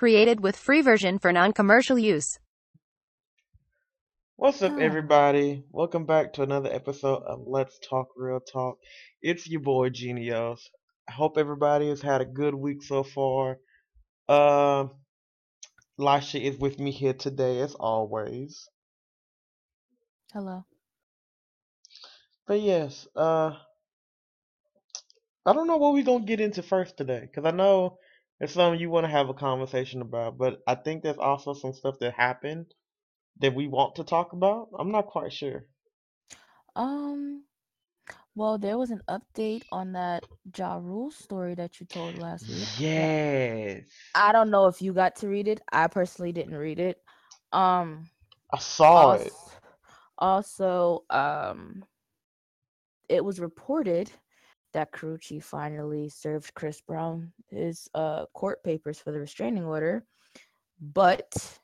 Created with free version for non-commercial use. What's up, Ah. everybody? Welcome back to another episode of Let's Talk Real Talk. It's your boy Genios. I hope everybody has had a good week so far. Uh, Lasha is with me here today, as always. Hello. But yes, uh, I don't know what we're gonna get into first today, because I know it's something you want to have a conversation about, but I think there's also some stuff that happened that we want to talk about. I'm not quite sure. Um, well, there was an update on that Ja Rule story that you told last week. Yes. I don't know if you got to read it. I personally didn't read it. Um, I saw it. also, also, um, it was reported that Karrueche finally served Chris Brown his uh court papers for the restraining order, but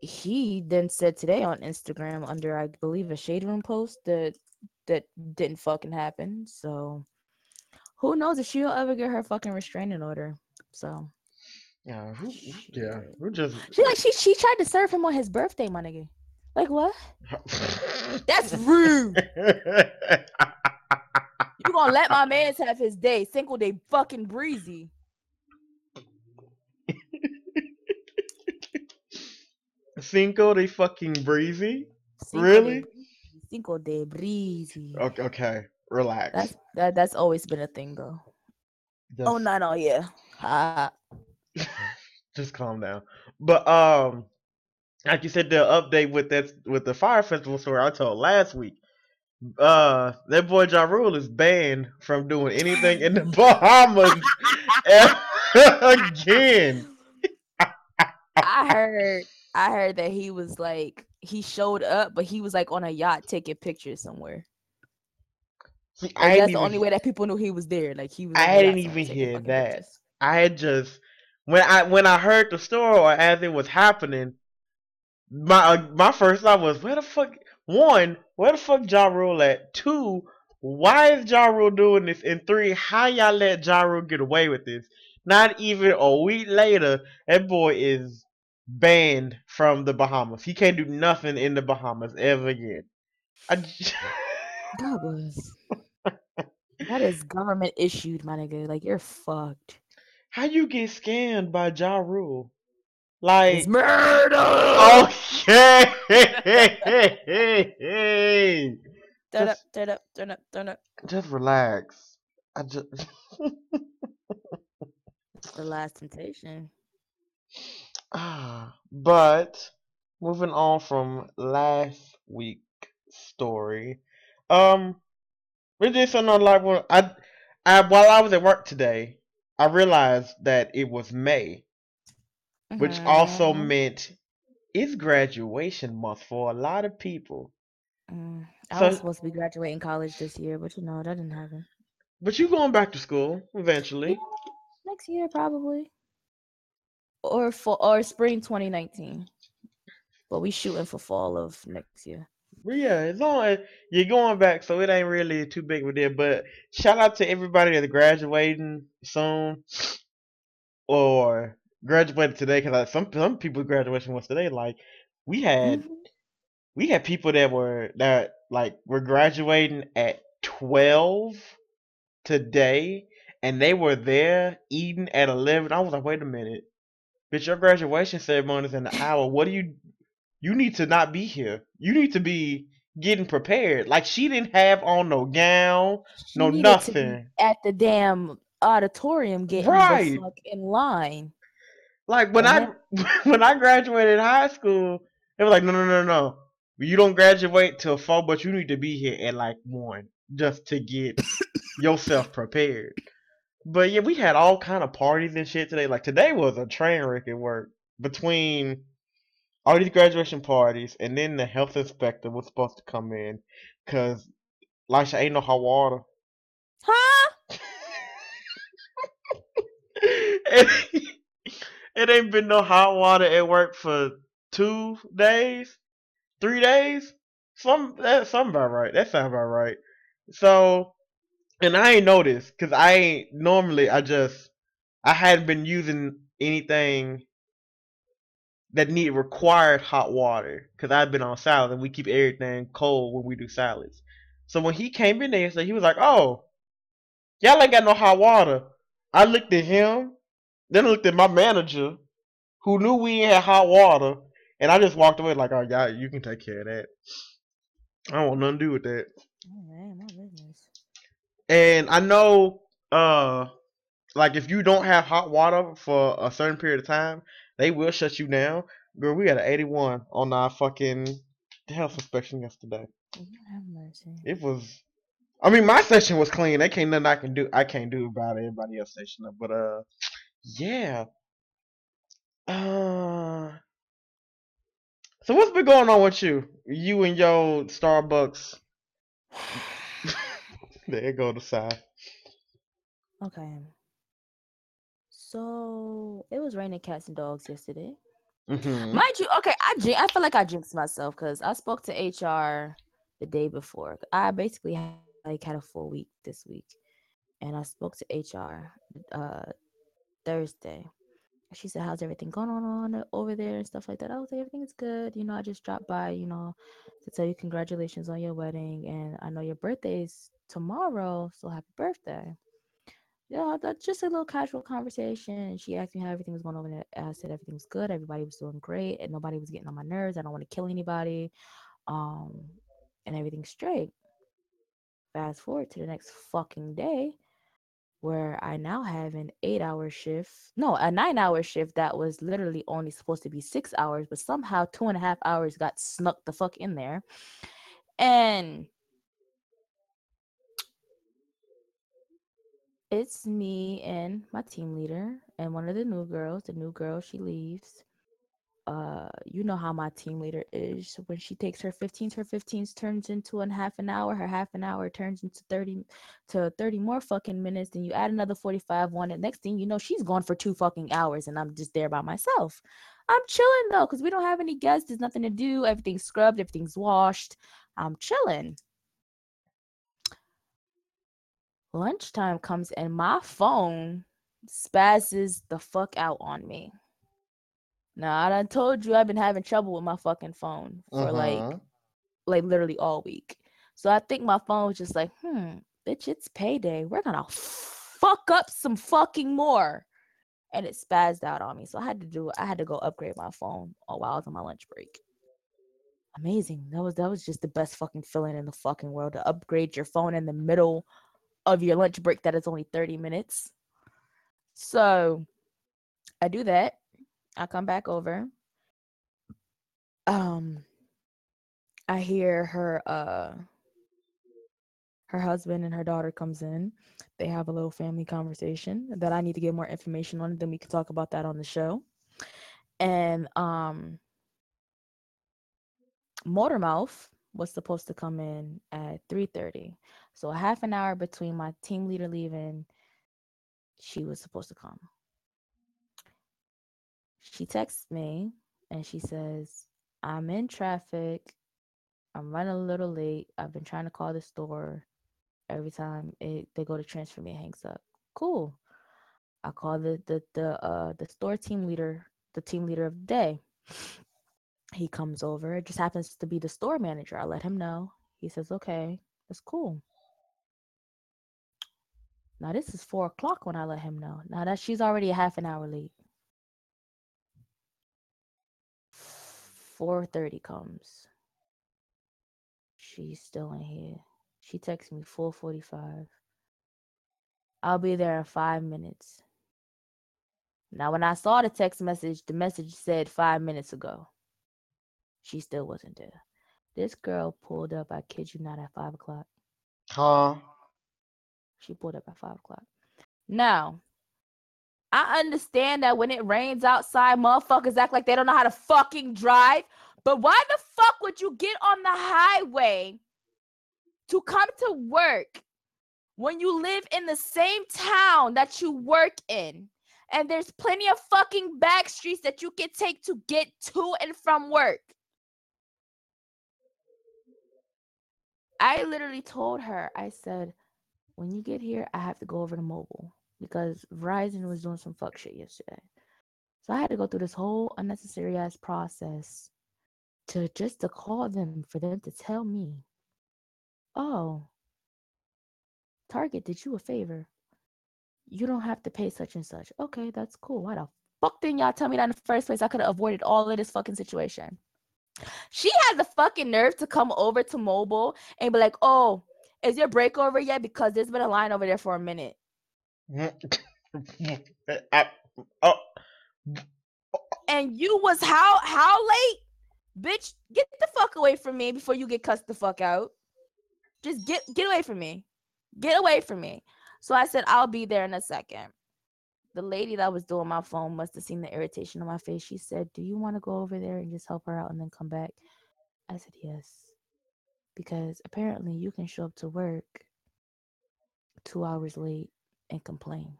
he then said today on Instagram under I believe a shade room post that that didn't fucking happen. So who knows if she'll ever get her fucking restraining order. So Yeah, who, yeah, who just she like she she tried to serve him on his birthday, my nigga. Like what? That's rude. You gonna let my man's have his day, Cinco de fucking breezy. Cinco de fucking breezy. Cinco Really? breezy, Cinco de breezy. Okay, okay, relax. That's that that's always been a thing though. Oh Just- no no yeah. Just calm down. But um, like you said, the update with that with the Fyre Festival story I told last week. Uh, that boy Ja Rule is banned from doing anything in the Bahamas again. I heard I heard that he was like he showed up, but he was like on a yacht taking pictures somewhere. See, Like, I that's the only way that people knew he was there. Like he was. I didn't even hear that. pictures. I had just when I when I heard the story or as it was happening, my uh, my first thought was where the fuck one where the fuck Ja Rule at two why is Ja Rule doing this and three how y'all let Ja Rule get away with this? Not even a week later, that boy is banned from the Bahamas. He can't do nothing in the Bahamas ever again. I j- God bless. that is government issued, my nigga. Like you're fucked. how you get scammed by Ja Rule? Like It's murder. Okay. Turn up, just- turn up, turn up, turn up. just relax. I just It's the last temptation. ah, but moving on from last week's story, um, we did something on like when I, I while I was at work today, I realized that it was May, which also Mhm. meant it's graduation month for a lot of people. Mm, I So- was supposed to be graduating college this year, but you know that didn't happen. But you going back to school eventually. Next year, probably, or for or spring 2019. But we shooting for fall of next year. Yeah, as long as you're going back, so it ain't really too big of a deal. But shout out to everybody that's graduating soon or graduated today, because some some people graduation was today. Like we had Mhm. we had people that were that like were graduating at twelve today, and they were there eating at eleven. I was like, wait a minute, bitch, your graduation ceremony is in an hour. What do you? You need to not be here. You need to be getting prepared. Like she didn't have on no gown, She no needed to be nothing. at the damn auditorium getting Right. in line. Like when I uh-huh. when I graduated high school, they were like, no, no, no, no. You don't graduate till four, but you need to be here at like one just to get yourself prepared. But yeah, we had all kind of parties and shit today. Like today was a train wreck at work between all these graduation parties and then the health inspector was supposed to come in because like ain't no hot water. Huh? it, ain't been no hot water at work for two days, three days. Some that something about right. That sounds about right. So, and I ain't noticed because I ain't normally. I just I hadn't been using anything that need required hot water because I've been on salad and we keep everything cold when we do salads. So when he came in there, so he was like, "Oh, y'all ain't got no hot water." I looked at him, then I looked at my manager, who knew we ain't had hot water, and I just walked away like, "Oh, yeah, you can take care of that. I don't want nothing to do with that." Oh man, my business. And I know, uh, like if you don't have hot water for a certain period of time, they will shut you down. Girl, we had an 81 on our fucking health inspection yesterday. Lord Have mercy. It was. I mean, my session was clean. There can't nothing I can do. I can't do about. Everybody else session but uh, yeah. Uh. So what's been going on with you? You and your Starbucks. there go the side. Okay. So it was raining cats and dogs yesterday. Mm-hmm. Mind you, okay, I I feel like I jinxed myself because I spoke to HR the day before. I basically had, like had a full week this week, and I spoke to HR uh Thursday. She said, "How's everything going on over there and stuff like that?" I was like, "Everything is good. You know, I just dropped by, you know, to tell you congratulations on your wedding, and I know your birthday is tomorrow, so happy birthday." Yeah, that's just a little casual conversation. She asked me how everything was going over there. I said everything was good. Everybody was doing great, and nobody was getting on my nerves. I don't want to kill anybody, um, and everything's straight. Fast forward to the next fucking day, where I now have an eight-hour shift. No, a nine-hour shift that was literally only supposed to be six hours, but somehow two and a half hours got snuck the fuck in there, and it's me and my team leader and one of the new girls. The new girl, she leaves. Uh, you know how my team leader is. When she takes her 15s, her 15s turns into a half an hour. Her half an hour turns into 30 to 30 more fucking minutes. Then you add another 45 one. And next thing you know, she's gone for two fucking hours and I'm just there by myself. I'm chilling though, because we don't have any guests. There's nothing to do. Everything's scrubbed, everything's washed. I'm chilling. lunchtime comes and my phone spazzes the fuck out on me. Now I done told you I've been having trouble with my fucking phone for like Mhm. like literally all week. So I think my phone was just like, hmm, bitch, it's payday. We're gonna fuck up some fucking more. And it spazzed out on me. So I had to do I had to go upgrade my phone while I was on my lunch break. Amazing. That was that was just the best fucking feeling in the fucking world to upgrade your phone in the middle of your lunch break that is only 30 minutes. So I do that. I come back over. Um I hear her uh her husband and her daughter comes in. They have a little family conversation that I need to get more information on. Then we can talk about that on the show. And um Motormouth was supposed to come in at 3:30. So a half an hour between my team leader leaving, she was supposed to come. She texts me and she says, "I'm in traffic. I'm running a little late. I've been trying to call the store. Every time it, they go to transfer me, it hangs up. Cool. I call the the the uh the store team leader, the team leader of the day. He comes over. It just happens to be the store manager. I let him know. He says, "Okay, that's cool." Now this is four o'clock when I let him know. Now that she's already half an hour late. Four thirty comes. She's still in here. She texts me four forty five. I'll be there in five minutes. Now when I saw the text message, the message said five minutes ago. She still wasn't there. This girl pulled up, I kid you not, at five o'clock. Huh? She pulled up at five o'clock. Now, I understand that when it rains outside, motherfuckers act like they don't know how to fucking drive. But why the fuck would you get on the highway to come to work when you live in the same town that you work in? And there's plenty of fucking back streets that you can take to get to and from work. I literally told her, I said, when you get here, I have to go over to mobile because Verizon was doing some fuck shit yesterday. So I had to go through this whole unnecessary ass process to just to call them for them to tell me, oh, Target did you a favor. You don't have to pay such and such. Okay, that's cool. Why the fuck didn't y'all tell me that in the first place? I could have avoided all of this fucking situation. She had the fucking nerve to come over to mobile and be like, oh, is your break over yet? Because there's been a line over there for a minute. And you was how how late? Bitch, get the fuck away from me before you get cussed the fuck out. Just get get away from me. Get away from me. So I said, I'll be there in a second. The lady that was doing my phone must have seen the irritation on my face. She said, Do you want to go over there and just help her out and then come back? I said, Yes. Because apparently you can show up to work two hours late and complain.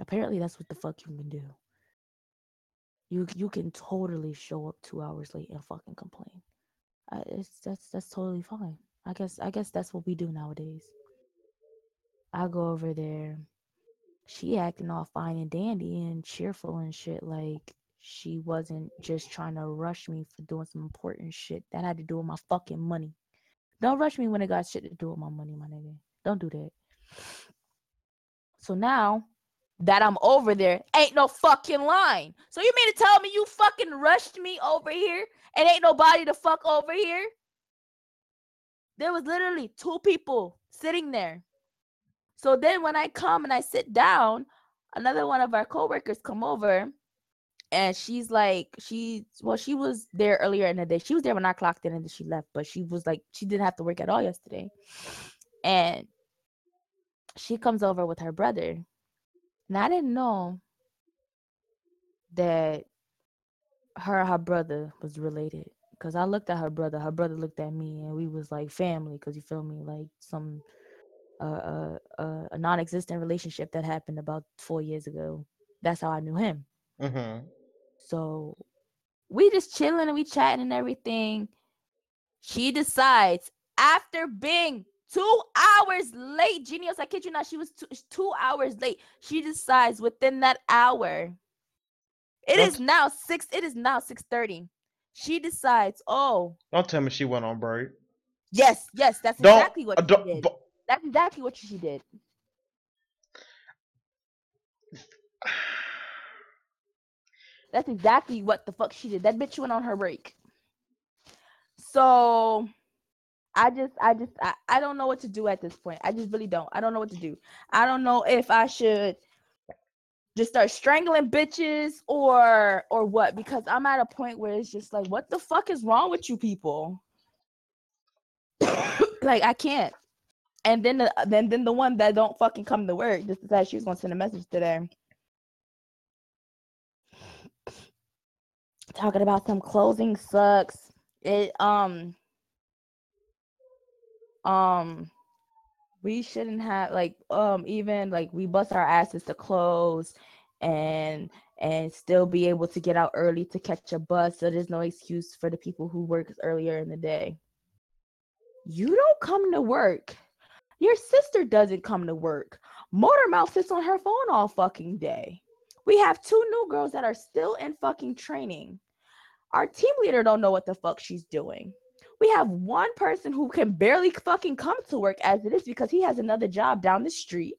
Apparently that's what the fuck you can do. You you can totally show up two hours late and fucking complain. I, it's that's that's totally fine. I guess I guess that's what we do nowadays. I go over there. She acting all fine and dandy and cheerful and shit. Like she wasn't just trying to rush me for doing some important shit that had to do with my fucking money. Don't rush me when it got shit to do with my money, my nigga. Don't do that. So now that I'm over there, ain't no fucking line. So you mean to tell me you fucking rushed me over here and ain't nobody to fuck over here? There was literally two people sitting there. So then when I come and I sit down, another one of our coworkers come over and she's like she's well she was there earlier in the day she was there when i clocked in and then she left but she was like she didn't have to work at all yesterday and she comes over with her brother. And i didn't know that her her brother was related because i looked at her brother. Her brother looked at me and we was like family because you feel me? Like some uh, uh, uh, a non-existent relationship that happened about four years ago. That's how i knew him. Hmm so we just chilling and we chatting and everything. She decides after being two hours late, Genius, I kid you not, she was two, two hours late. She decides within that hour. It is now six. It is now six thirty. She decides. Oh Don't tell me she went on break. yes, yes, that's Don't. exactly what uh, she did. bu- That's exactly what she did. That's exactly what the fuck she did. That bitch went on her break. So I just I just I, I don't know what to do at this point. I just really don't. I don't know what to do. I don't know if I should just start strangling bitches or or what because I'm at a point where it's just like what the fuck is wrong with you people? like I can't. And then the then then the one that don't fucking come to work just decided she was gonna send a message today. talking about some closing sucks. It um um we shouldn't have like um even like we bust our asses to close and and still be able to get out early to catch a bus. So there's no excuse for the people who work earlier in the day. You don't come to work. Your sister doesn't come to work. Motormouth sits on her phone all fucking day. We have two new girls that are still in fucking training. Our team leader don't know what the fuck she's doing. We have one person who can barely fucking come to work as it is because he has another job down the street.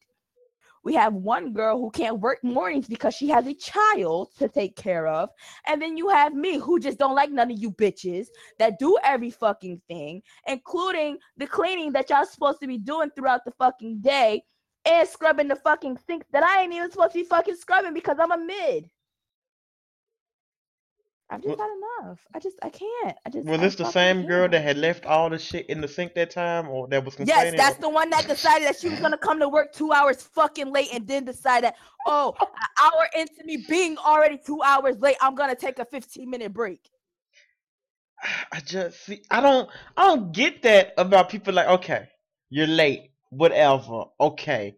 We have one girl who can't work mornings because she has a child to take care of. And then you have me who just don't like none of you bitches that do every fucking thing, including the cleaning that y'all supposed to be doing throughout the fucking day and scrubbing the fucking sinks that I ain't even supposed to be fucking scrubbing because I'm a mid. I've just Wa- had enough. I just I can't. I just Was this the same girl that had left all the shit in the sink that time, or that was Yes, that's the one that decided that she was gonna come to work two hours fucking late and then decide that, oh, an hour into me being already two hours late, I'm gonna take a 15 minute break. I just see. I don't. I don't get that about people. Like, okay, you're late. Whatever. Okay,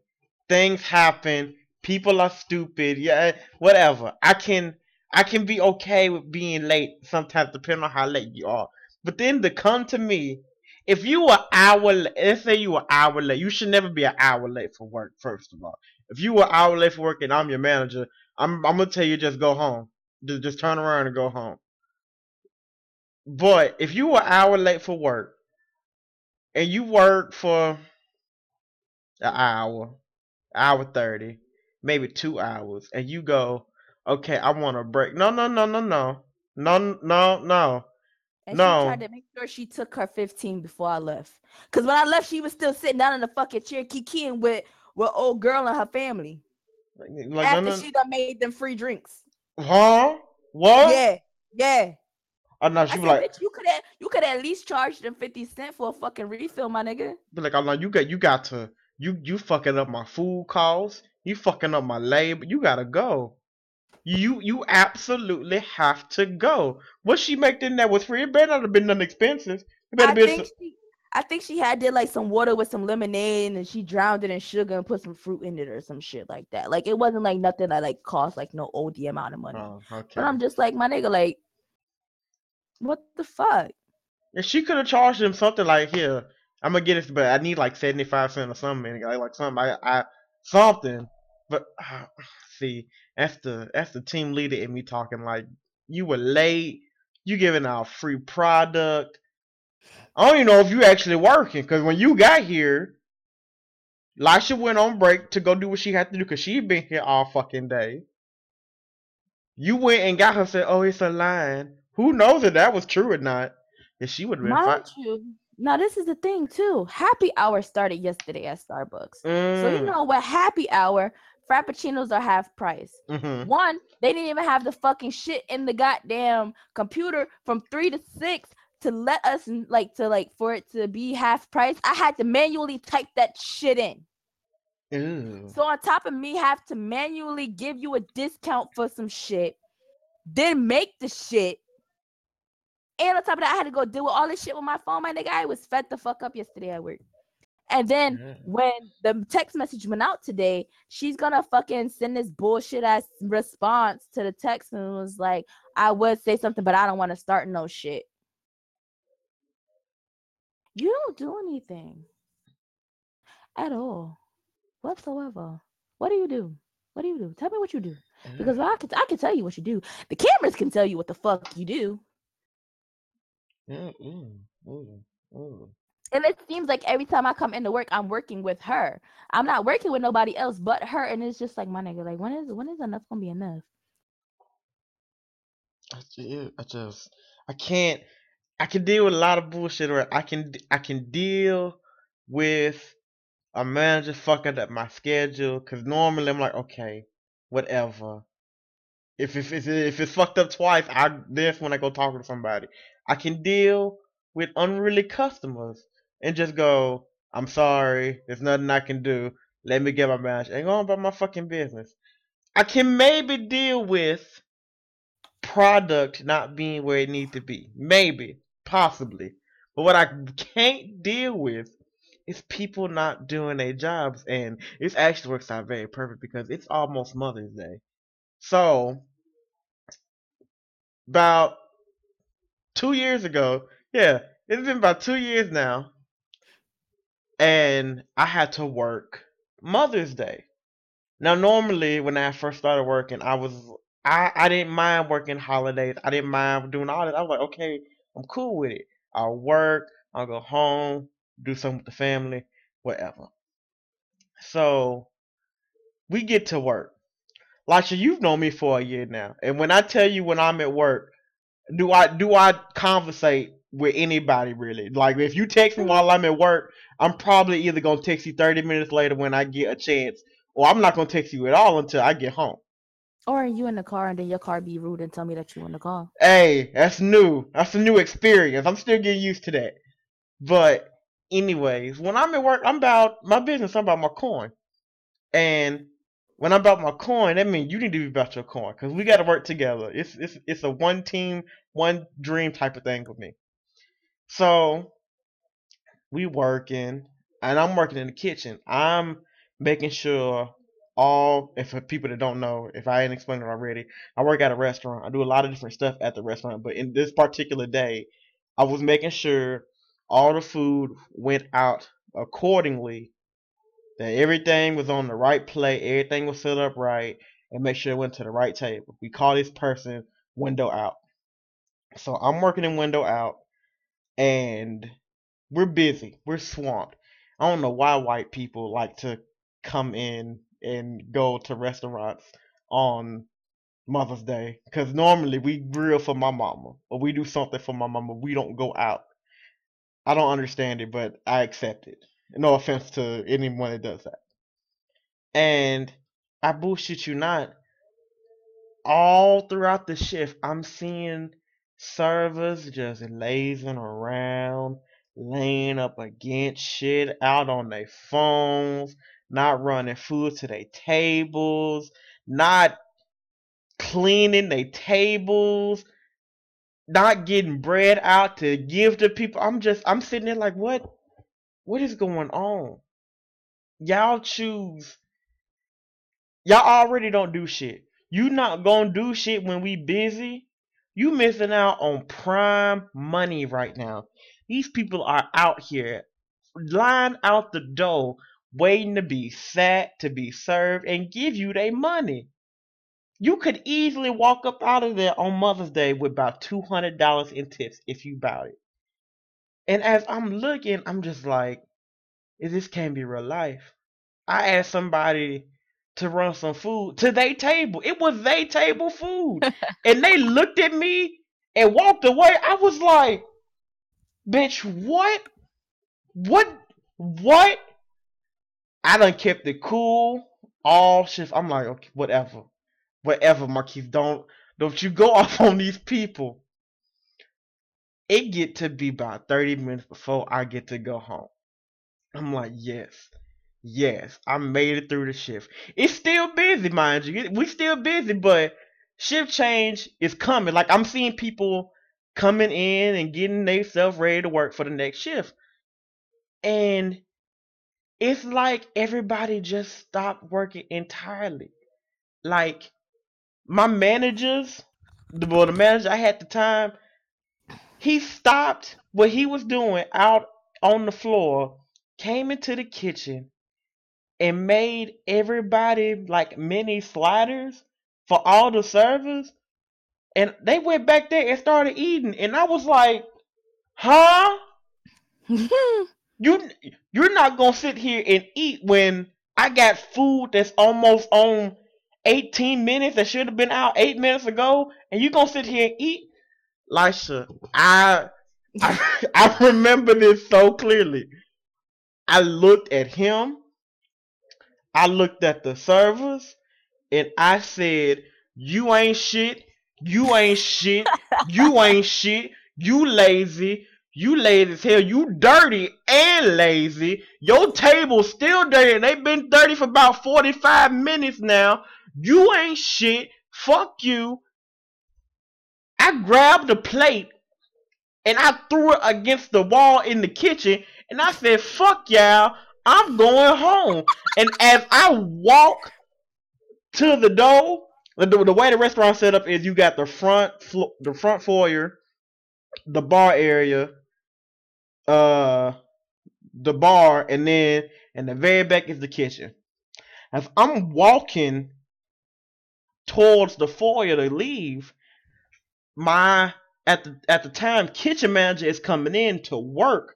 things happen. People are stupid. Yeah, whatever. I can. I can be okay with being late sometimes, depending on how late you are. But then to come to me, if you were hour, let's say you were hour late, you should never be an hour late for work. First of all, if you were hour late for work and I'm your manager, I'm I'm gonna tell you just go home. Just just turn around and go home. But if you were hour late for work and you work for an hour, hour thirty, maybe two hours, and you go, okay, I want a break. No, no, no, no, no, no, no, no. And No. she tried to make sure she took her 15 before I left. Cause when I left, she was still sitting down in the fucking chair kikiing with with old girl and her family. Like, after she done made them free drinks. huh? What? Yeah, yeah. Oh no, I she said, was like, you could have you could at least charge them 50 cent for a fucking refill, my nigga. But like, oh no, you got you got to you you fucking up my food costs. You fucking up my labor. You gotta go. You you absolutely have to go. What she make in there was free. It better not have been nothing expensive. It better I be. think she I think she had did like some water with some lemonade and she drowned it in sugar and put some fruit in it or some shit like that. Like it wasn't like nothing that like cost like no OD amount of money. oh, okay. But I'm just like my nigga, like, what the fuck? If she could have charged him something like, here, I'm gonna get it, but I need like 75 cents or something, like, like something, I, I something. But uh, see, that's the that's the team leader in me talking like, you were late, you giving out free product. I don't even know if you actually working, cause when you got here, Lisha went on break to go do what she had to do, cause she been here all fucking day. You went and got her said, "Oh, it's a line." Who knows if that was true or not? If she would have been fine. Mind you, now this is the thing too. Happy hour started yesterday at Starbucks. So you Mm, know what? Happy hour frappuccinos are half price. mhm. One, they didn't even have the fucking shit in the goddamn computer from three to six to let us like to like for it to be half price. I had to manually type that shit in. Ew. So on top of me have to manually give you a discount for some shit, then make the shit. And on top of that, I had to go deal with all this shit with my phone. My nigga, I was fed the fuck up yesterday at work. And then Yeah. when the text message went out today, she's gonna fucking send this bullshit ass response to the text and was like, I would say something, but I don't want to start no shit. You don't do anything at all, whatsoever. What do you do? What do you do? Tell me what you do. Because I can I can tell you what you do. The cameras can tell you what the fuck you do. Mm, mm, mm, mm. And it seems like every time I come into work, I'm working with her. I'm not working with nobody else but her. And it's just like my nigga, like when is when is enough gonna be enough? I just I can't I can deal with a lot of bullshit or I can I can deal with a manager fucking up my schedule because normally I'm like okay whatever if if if, if it's fucked up twice I that's when I go talk to somebody I can deal with unruly customers and just go I'm sorry there's nothing I can do let me get my match and go on about my fucking business I can maybe deal with product not being where it needs to be. Maybe, possibly. But what I can't deal with is people not doing their jobs. And this actually works out very perfect because it's almost Mother's Day. So, about two years ago, yeah, it's been about two years now. And I had to work Mother's Day. Now, normally, when I first started working, I was I, I didn't mind working holidays. I didn't mind doing all that. I was like, okay, I'm cool with it. I'll work. I'll go home, do something with the family, whatever. So we get to work. Lasha, you've known me for a year now, and when I tell you when I'm at work, do I do I conversate with anybody really? Like if you text me while I'm at work, I'm probably either gonna text you 30 minutes later when I get a chance, or I'm not gonna text you at all until I get home. Or you in the car and then your car be rude and tell me that you in the car. Hey, that's new. That's a new experience. I'm still getting used to that. But anyways, when I'm at work, I'm about my business. I'm about my coin. And when I'm about my coin, that means you need to be about your coin because we got to work together. It's it's it's a one team, one dream type of thing with me. So we working, and I'm working in the kitchen. I'm making sure all if for people that don't know, if I ain't explained it already, I work at a restaurant. I do a lot of different stuff at the restaurant, but in this particular day, I was making sure all the food went out accordingly. That everything was on the right plate, everything was set up right, and make sure it went to the right table. We call this person window out. So I'm working in window out, and we're busy. We're swamped. I don't know why white people like to come in and go to restaurants on Mother's Day because normally we grill for my mama or we do something for my mama. We don't go out. I don't understand it, but I accept it. No offense to anyone that does that. And I bullshit you not. All throughout the shift, I'm seeing servers just lazing around, laying up against shit, out on their phones, not running food to their tables, not cleaning their tables, not getting bread out to give to people. I'm just I'm sitting there like what what is going on? Y'all choose y'all already don't do shit. You not gonna do shit when we busy. You missing out on prime money right now. These people are out here lined out the door waiting to be sat, to be served, and give you their money. You could easily walk up out of there on Mother's Day with about two hundred dollars in tips if you bought it. And as I'm looking, I'm just like, this can't be real life. I asked somebody to run some food to their table. It was their table food. and they looked at me and walked away. I was like, bitch, what? What? What? I done kept it cool all shift. I'm like, okay, whatever whatever, Marquise. Don't don't you go off on these people. It get to be about 30 minutes before I get to go home. I'm like, yes. Yes, I made it through the shift. It's still busy, mind you. We still busy, but shift change is coming. Like I'm seeing people coming in and getting themselves ready to work for the next shift. And it's like everybody just stopped working entirely. Like my managers, the well, the manager I had the time, he stopped what he was doing out on the floor, came into the kitchen, and made everybody like mini sliders for all the servers. And they went back there and started eating. And I was like, huh? you you're not gonna sit here and eat when I got food that's almost on 18 minutes that should have been out eight minutes ago, and you gonna sit here and eat? Lisha, I, I I remember this so clearly. I looked at him, I looked at the servers, and I said, You ain't shit, you ain't shit, you ain't shit, you lazy, you lazy as hell. You dirty and lazy. Your table's still dirty, and they've been dirty for about 45 minutes now. You ain't shit. Fuck you. I grabbed the plate and I threw it against the wall in the kitchen and I said, fuck y'all. I'm going home. and as I walk to the door, the, the way the restaurant set up is you got the front flo- the front foyer, the bar area, uh the bar, and then in the very back is the kitchen. As I'm walking towards the foyer to leave, my at the at the time kitchen manager is coming in to work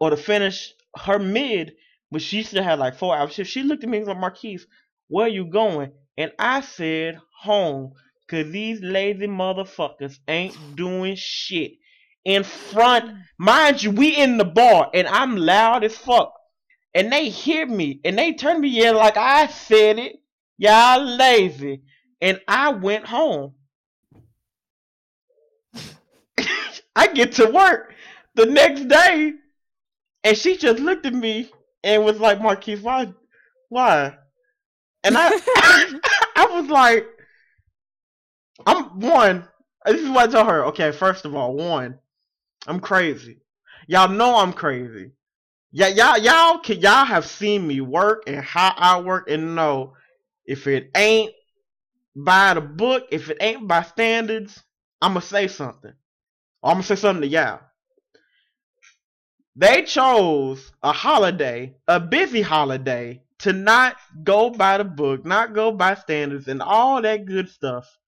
or to finish her mid, but she still had like four hours shift. She looked at me and said, Marquise, where are you going? And I said, home. Cause these lazy motherfuckers ain't doing shit. In front, mm. mind you, we in the bar and I'm loud as fuck. And they hear me and they turn me in like I said it. Y'all lazy and I went home. I get to work the next day, and she just looked at me and was like, "Marquise, why, why?" And I, I was like, "I'm one." This is what I told her. Okay, first of all, one, I'm crazy. Y'all know I'm crazy. Yeah, y'all, y'all can y'all have seen me work and how I work and know if it ain't by the book, if it ain't by standards, I'ma say something. I'm gonna say something to y'all. They chose a holiday, a busy holiday, to not go by the book, not go by standards, and all that good stuff.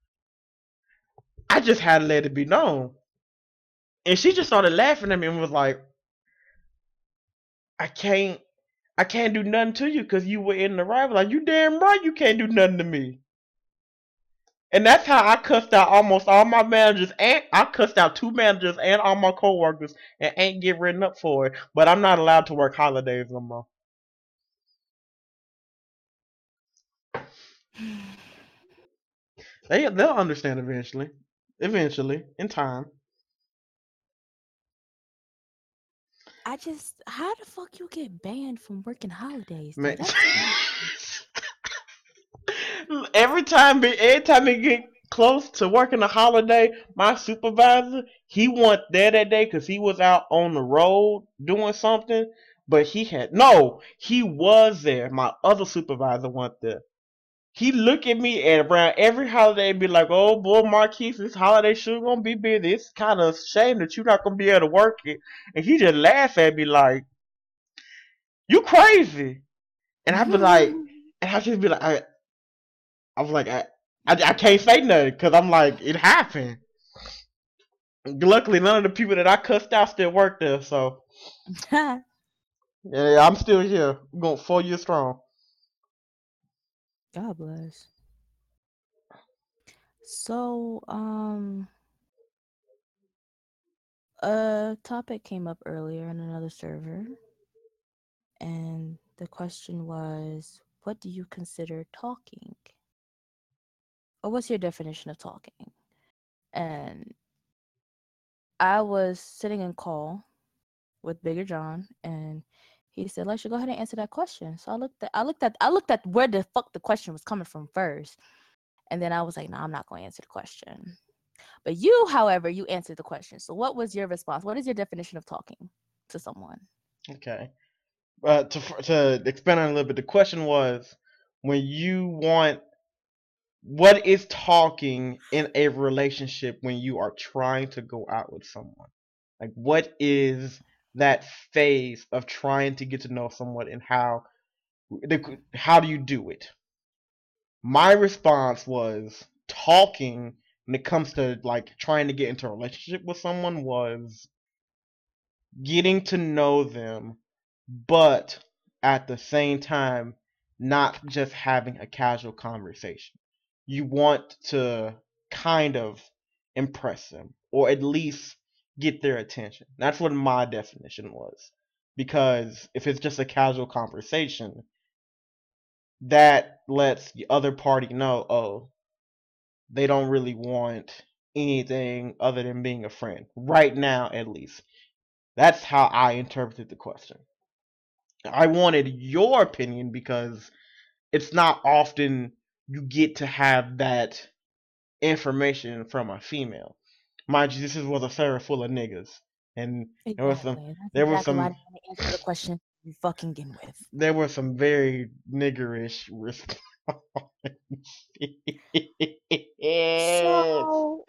I just had to let it be known. And she just started laughing at me and was like, I can't I can't do nothing to you because you were in the rival. Like, you damn right you can't do nothing to me. And that's how I cussed out almost all my managers and I cussed out two managers and all my coworkers and ain't get written up for it. But I'm not allowed to work holidays no more. They they'll understand eventually. Eventually. In time. I just how the fuck you get banned from working holidays? Man. Every time every time it get close to working a holiday, my supervisor, he wasn't there that day because he was out on the road doing something. But he had no, he was there. My other supervisor went there. He look at me and around every holiday and be like, "Oh boy, Marquise, this holiday sure gonna be busy. It's kind of shame that you're not gonna be able to work it." And he just laugh at me like, "You crazy?" And I be like, mm-hmm. and I just be like, I, I was like, I, I, I can't say nothing because I'm like, it happened. Luckily, none of the people that I cussed out still work there, so yeah, I'm still here. I'm going four years strong. God bless. So, um, a topic came up earlier in another server, and the question was, what do you consider talking? What's your definition of talking? And I was sitting in call with Bigger John, and he said, "Let's go ahead and answer that question." So I looked at, I looked at, I looked at where the fuck the question was coming from first, and then I was like, "No, I'm not going to answer the question." But you, however, you answered the question. So what was your response? What is your definition of talking to someone? Okay. Uh, to to expand on a little bit, the question was when you want what is talking in a relationship when you are trying to go out with someone? Like what is that phase of trying to get to know someone and how how do you do it? My response was talking when it comes to like trying to get into a relationship with someone was getting to know them but at the same time not just having a casual conversation. You want to kind of impress them or at least get their attention. That's what my definition was. Because if it's just a casual conversation, that lets the other party know, oh, they don't really want anything other than being a friend. Right now, at least. That's how I interpreted the question. I wanted your opinion because it's not often you get to have that information from a female. Mind you, this was a server full of niggas, and there was some That's there was exactly I some answer the question you fucking begin with. there were some very niggerish responses. So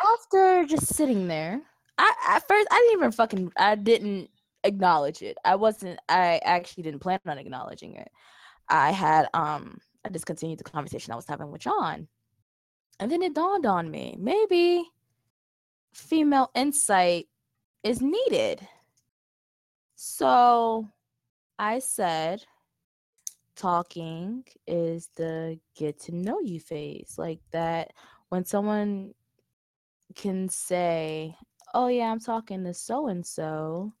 after just sitting there, I at first I didn't even fucking I didn't acknowledge it. I wasn't I actually didn't plan on acknowledging it. I had um I just continued the conversation I was having with John. And then it dawned on me, maybe female insight is needed. So I said talking is the get to know you phase. Like that when someone can say, Oh yeah, I'm talking to so and so,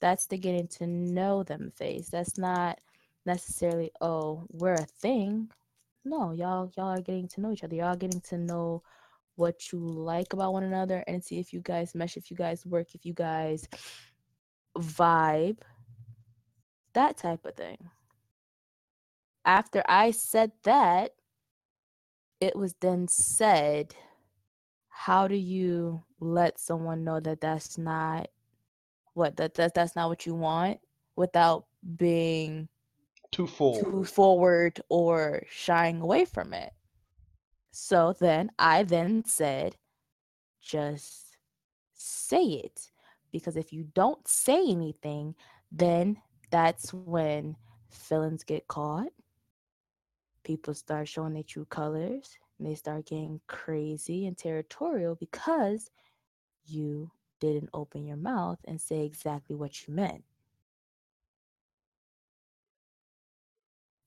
that's the getting to know them phase. That's not necessarily, oh, we're a thing. No, y'all y'all are getting to know each other. Y'all getting to know what you like about one another and see if you guys mesh, if you guys work, if you guys vibe, that type of thing. After I said that, it was then said, how do you let someone know that that's not what that, that that's not what you want without being Too full. too forward or shying away from it. So then I then said, just say it. Because if you don't say anything, then that's when Feelings get caught. People start showing their true colors and they start getting crazy and territorial because you didn't open your mouth and say exactly what you meant.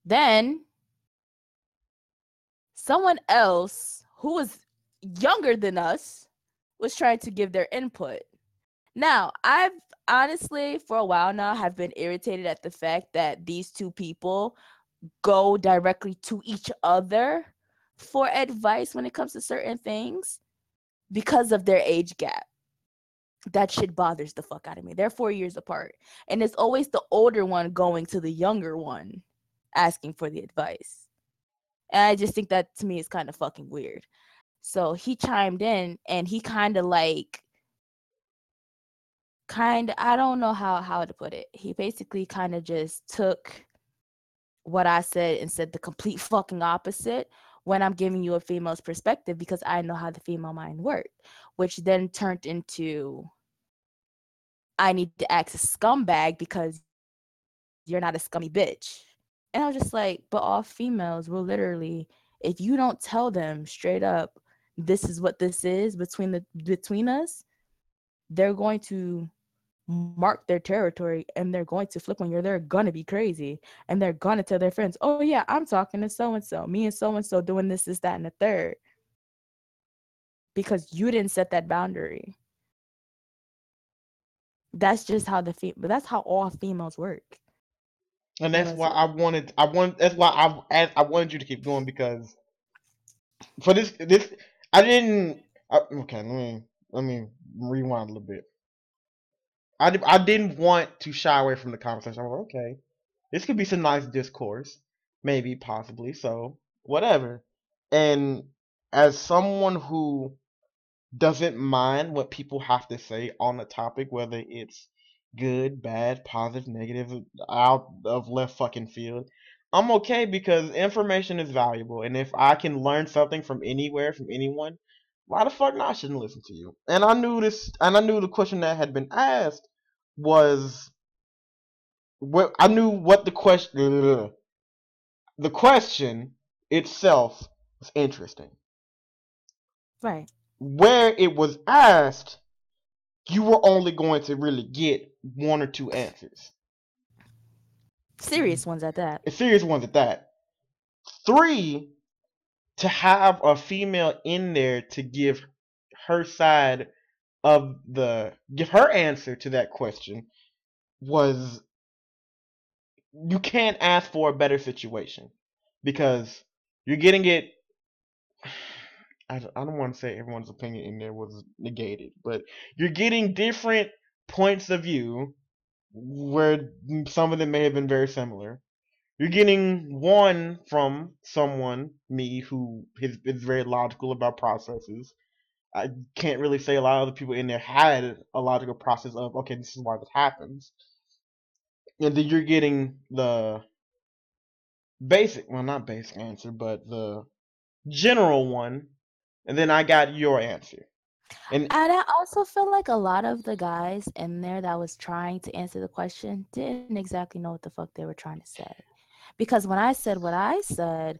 Then someone else who was younger than us was trying to give their input. Now, I've honestly, for a while now, have been irritated at the fact that these two people go directly to each other for advice when it comes to certain things because of their age gap. That shit bothers the fuck out of me. They're four years apart. And it's always the older one going to the younger one asking for the advice. And I just think that to me is kind of fucking weird. So he chimed in and he kind of like kind of I don't know how how to put it. He basically kind of just took what I said and said the complete fucking opposite when I'm giving you a female's perspective because I know how the female mind worked, which then turned into I need to act a scumbag because you're not a scummy bitch. And I was just like, but all females will literally, if you don't tell them straight up, this is what this is between the between us, they're going to mark their territory and they're going to flip on you. They're gonna be crazy and they're gonna tell their friends, "Oh yeah, I'm talking to so and so. Me and so and so doing this, this, that, and the third. Because you didn't set that boundary. That's just how the fe- but that's how all females work. And that's why I wanted I want that's why I I wanted you to keep going because for this this I didn't I, okay let me let me rewind a little bit. I, I didn't want to shy away from the conversation. I was like, okay, this could be some nice discourse, maybe, possibly, so whatever. And as someone who doesn't mind what people have to say on a topic, whether it's good, bad, positive, negative, out of left fucking field. I'm okay because information is valuable, and if I can learn something from anywhere, from anyone, why the fuck not? I shouldn't listen to you. And I knew this, and I knew the question that had been asked was, what I knew what the question, the question itself was interesting. Right. Where it was asked, you were only going to really get one or two answers. Serious ones at that. Serious ones at that. Three, to have a female in there to give her side of the give her answer to that question was you can't ask for a better situation because you're getting it I I don't want to say everyone's opinion in there was negated, but you're getting different points of view where some of them may have been very similar. You're getting one from someone, me, who is, is very logical about processes. I can't really say a lot of the people in there had a logical process of, okay, this is why this happens. And then you're getting the basic, well, not basic answer, but the general one and then I got your answer. And, and I also feel like a lot of the guys in there that was trying to answer the question didn't exactly know what the fuck they were trying to say. Because when I said what I said,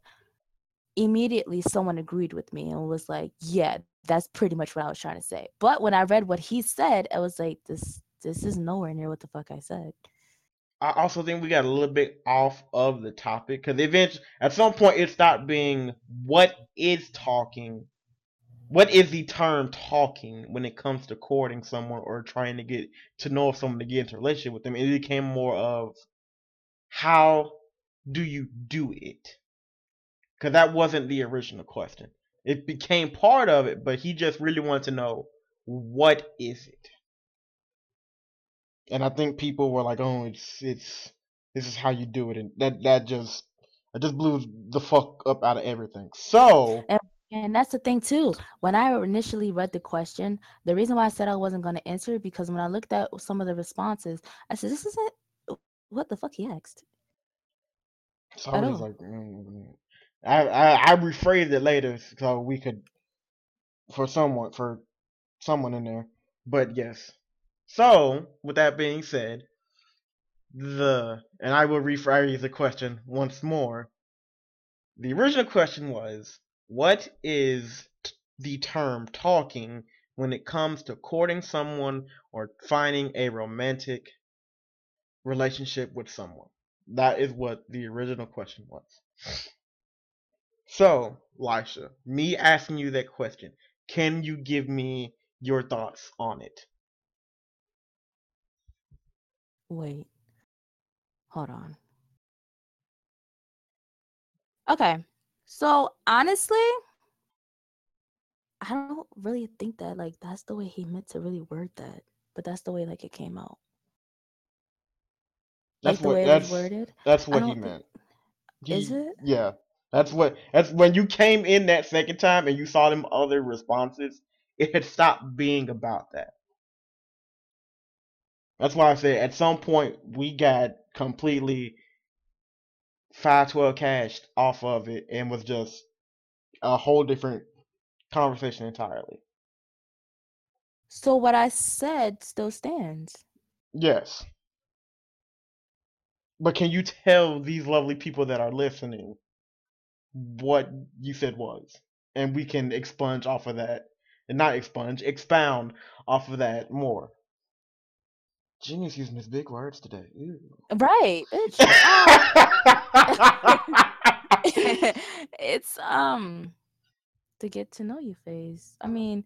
immediately someone agreed with me and was like, "Yeah, that's pretty much what I was trying to say." But when I read what he said, I was like, "This this is nowhere near what the fuck I said." I also think we got a little bit off of the topic because eventually, at some point, it stopped being what is talking what is the term talking when it comes to courting someone or trying to get to know someone to get into relationship with them? It became more of how do you do it? Because that wasn't the original question. It became part of it, but he just really wanted to know what is it? And I think people were like, "Oh, it's it's this is how you do it," and that that just it just blew the fuck up out of everything. So and and that's the thing too. When I initially read the question, the reason why I said I wasn't going to answer because when I looked at some of the responses, I said, "This isn't what the fuck he asked." So I was like, mm, I, I I rephrased it later so we could for someone for someone in there. But yes. So with that being said, the and I will rephrase the question once more. The original question was, what is t- the term talking when it comes to courting someone or finding a romantic relationship with someone? That is what the original question was. So, Lisha, me asking you that question, can you give me your thoughts on it? Wait. Hold on. Okay. So honestly, I don't really think that like that's the way he meant to really word that. But that's the way like it came out. That's like the what that's worded. that's what he meant. is it? Yeah. That's what that's when you came in that second time and you saw them other responses, it had stopped being about that. That's why I said at some point we got completely five twelve cashed off of it and was just a whole different conversation entirely. So what I said still stands. Yes. But can you tell these lovely people that are listening what you said was? And we can expunge off of that. And not expunge, expound off of that more. Genius using his big words today. Ew. Right, bitch. It's um the get to know you phase. I mean,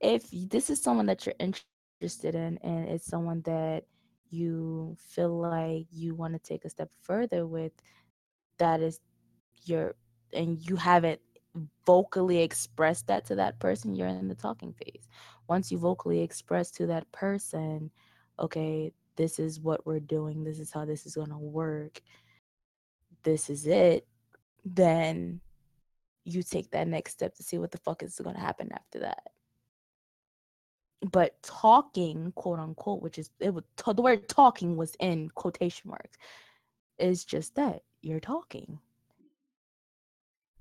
if this is someone that you're interested in and it's someone that you feel like you want to take a step further with, that is your and you haven't vocally expressed that to that person, you're in the talking phase. Once you vocally express to that person, okay, this is what we're doing, this is how this is going to work, this is it, then you take that next step to see what the fuck is going to happen after that. But talking, quote unquote, which is it would the word talking was in quotation marks, is just that you're talking.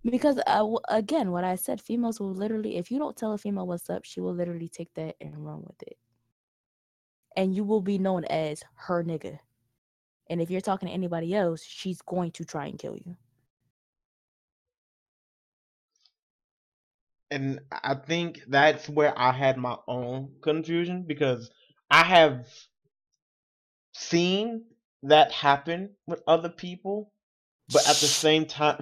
Because uh, again, what I said, females will literally, if you don't tell a female what's up, she will literally take that and run with it. And you will be known as her nigga. And if you're talking to anybody else, she's going to try and kill you. and I think that's where I had my own confusion because I have seen that happen with other people, but at the same time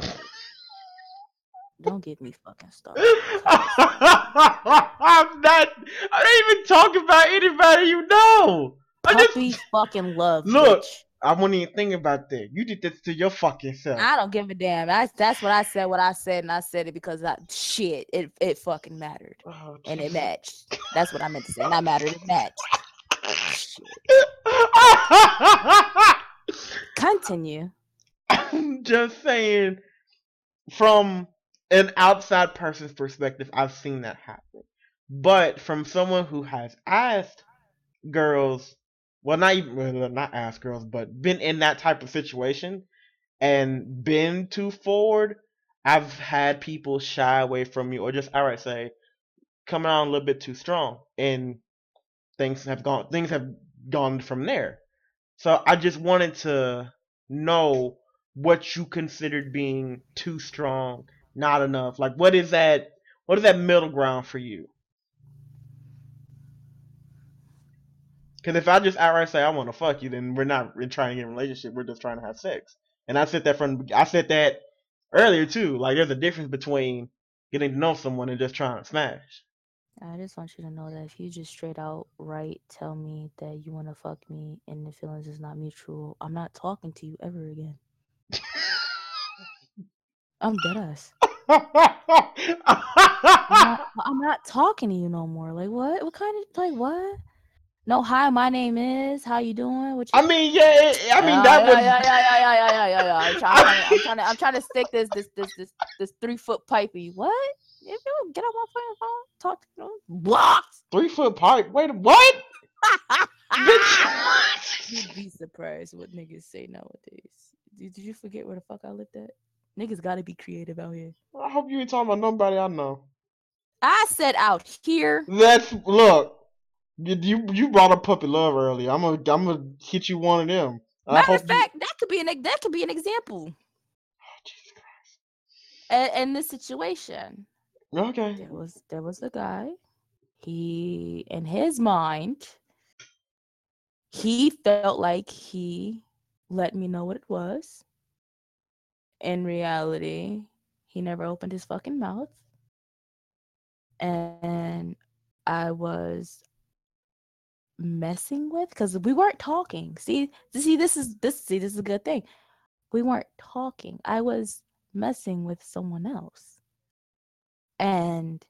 Don't get me fucking started. I'm not I don't even talk about anybody you know. I just fucking love. Look, bitch. I won't even think about that. You did this to your fucking self. I don't give a damn. That's that's what I said. What I said, and I said it because I shit. It it fucking mattered, Oh, and it matched. That's what I meant to say. Not mattered. It matched. Continue. I'm just saying, from an outside person's perspective, I've seen that happen. But from someone who has asked girls, well, not even not asked girls, but been in that type of situation and been too forward, I've had people shy away from me or just outright say, coming on a little bit too strong, and things have gone things have gone from there. So I just wanted to know what you considered being too strong, not enough. Like what is that what is that middle ground for you? Because if I just outright say I want to fuck you, then we're not trying to get a relationship. We're just trying to have sex. And I said that from I said that earlier too. Like there's a difference between getting to know someone and just trying to smash. I just want you to know that if you just straight out right tell me that you want to fuck me and the feelings is not mutual, I'm not talking to you ever again. I'm dead ass. I'm not, I'm not talking to you no more. Like what? What kind of like what? No, hi, my name is. How you doing? What you I mean, yeah, I mean yeah, that uh, yeah, would. yeah, yeah, yeah, yeah, yeah, yeah, yeah. I'm trying, I'm trying, to, I'm trying to, I'm trying to stick this, this, this, this, this three foot pipey. What? If you get on my fucking phone, talk to you. Blocked. Three foot pipe. Wait, what? Bitch. You'd be surprised what niggas say nowadays. Did, did you forget where the fuck I lived at? Niggas gotta be creative out here. I hope you ain't talking about nobody I know. I said out here. That's look. You you, you brought up puppy love earlier. I'm gonna I'm gonna hit you one of them. Matter of you- fact, that could be an that could be an example Oh, Jesus Christ. in, in this situation. Okay. There was there was a guy. He in his mind, he felt like he let me know what it was. In reality, he never opened his fucking mouth. And I was messing with because we weren't talking. See, see, this is this see, this is a good thing. We weren't talking. I was messing with someone else. And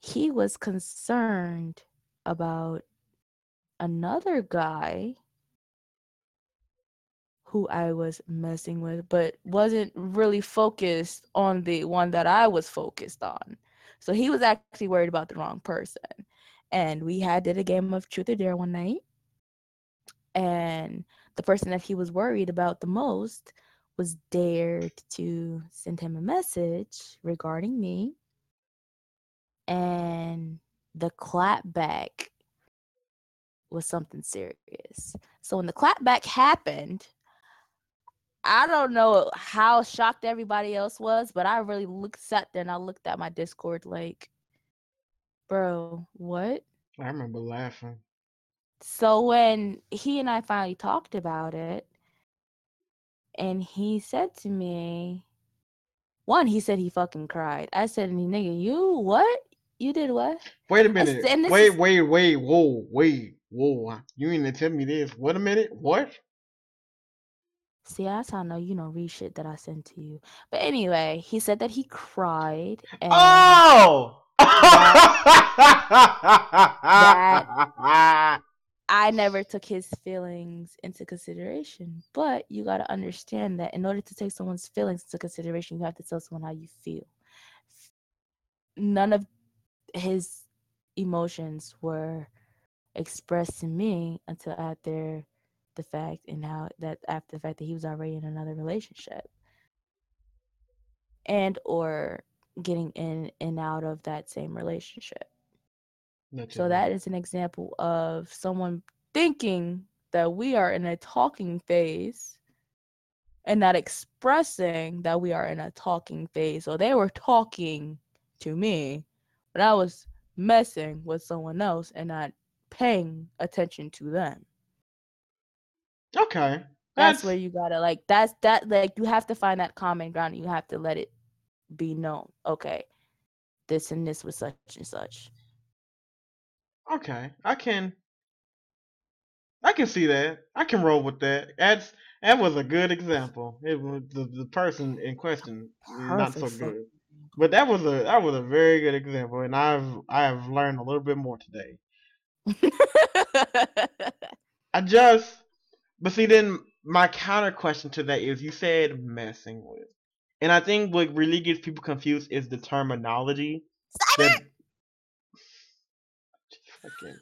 he was concerned about another guy who I was messing with, but wasn't really focused on the one that I was focused on. So he was actually worried about the wrong person. And we had did a game of truth or dare one night. And the person that he was worried about the most was dared to send him a message regarding me. And the clapback was something serious. So when the clapback happened, I don't know how shocked everybody else was, but I really looked sat there and I looked at my Discord like, bro, what? I remember laughing. So when he and I finally talked about it, and he said to me, one, he said he fucking cried. I said, to me, nigga, you what? You did what? Wait a minute. this Wait, is- wait, wait. Whoa, wait, whoa. You ain't to tell me this. Wait a minute. What? See, that's how I know you don't read shit that I sent to you. But anyway, he said that he cried and Oh! I never took his feelings into consideration. But you got to understand that in order to take someone's feelings into consideration, you have to tell someone how you feel. None of his emotions were expressed to me until after the fact and how that after the fact that he was already in another relationship and or getting in and out of that same relationship. So that is an example of someone thinking that we are in a talking phase and not expressing that we are in a talking phase. So they were talking to me, but I was messing with someone else and not paying attention to them. Okay. That's where you gotta like that's that like you have to find that common ground and you have to let it be known. Okay, this and this was such and such. Okay, I can. I can see that. I can roll with that. That's that was a good example. It was the, the person in question not so good, but that was a that was a very good example, and I've I have learned a little bit more today. I just, but see, then my counter question to that is, you said messing with, and I think what really gets people confused is the terminology. Cyber. That,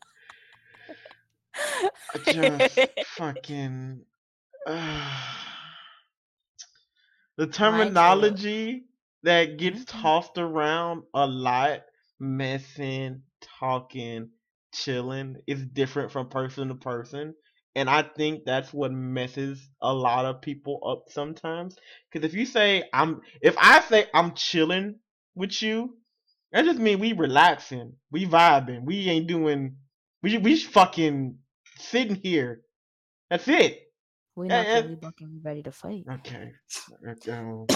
fucking, just fucking. the terminology that gets Mhm. tossed around a lot, messing, talking, chilling, is different from person to person. And I think that's what messes a lot of people up sometimes. Because if you say I'm, if I say I'm chilling with you, that just means we relaxing, we vibing, we ain't doing, we we fucking sitting here. That's it. we not eh. really bucking ready to fight. Okay. Um,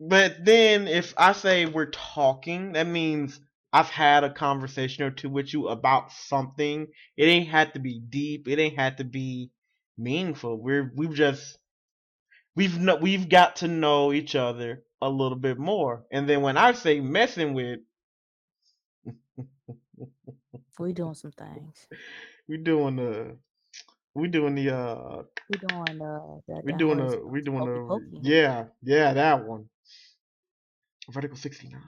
But then if I say we're talking, that means I've had a conversation or two with you about something. It ain't had to be deep. It ain't had to be meaningful. We're we've just we've no, we've got to know each other a little bit more. And then when I say messing with, we doing some things. we doing the we doing the uh We doing uh that, we doing the we doing the yeah yeah that one. Vertical sixty nine.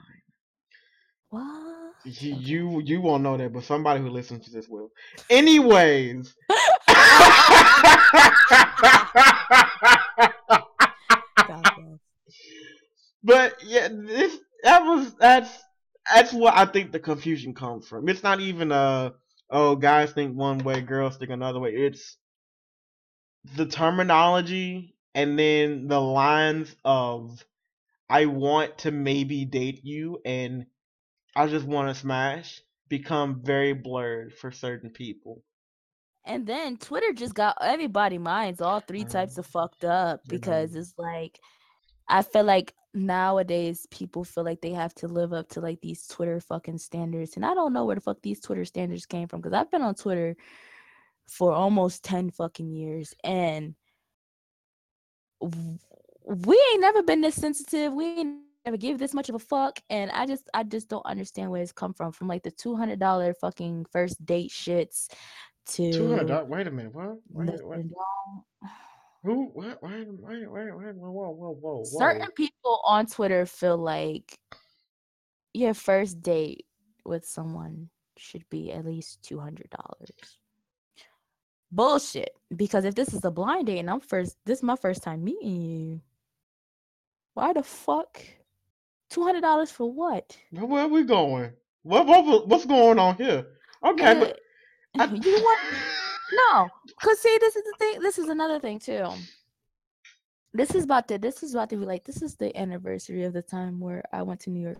What? You, you you won't know that, but somebody who listens to this will. Anyways. But yeah, this that was that's that's what I think the confusion comes from. It's not even a oh, guys think one way, girls think another way. It's the terminology and then the lines of I want to maybe date you and I just want to smash become very blurred for certain people. And then Twitter just got everybody minds all three types mm-hmm. of fucked up because it's like I feel like nowadays people feel like they have to live up to like these Twitter fucking standards. And I don't know where the fuck these Twitter standards came from because I've been on Twitter for almost 10 fucking years and we ain't never been this sensitive. We ain't never give this much of a fuck. And I just I just don't understand where it's come from. From like the two hundred dollar fucking first date shits to two hundred dollars. Wait a minute, what? Wait, wait. Who? What? Wait, wait, wait, wait, whoa, whoa, whoa, whoa. Certain people on Twitter feel like your first date with someone should be at least two hundred dollars. Bullshit. Because if this is a blind date and I'm first, this is my first time meeting you. Why the fuck? Two hundred dollars for what? Where are we going? What, what what's going on here? Okay, yeah. but I... you want no? Cause see, this is the thing. This is another thing too. This is about to. This is about to be like. This is the anniversary of the time where I went to New York.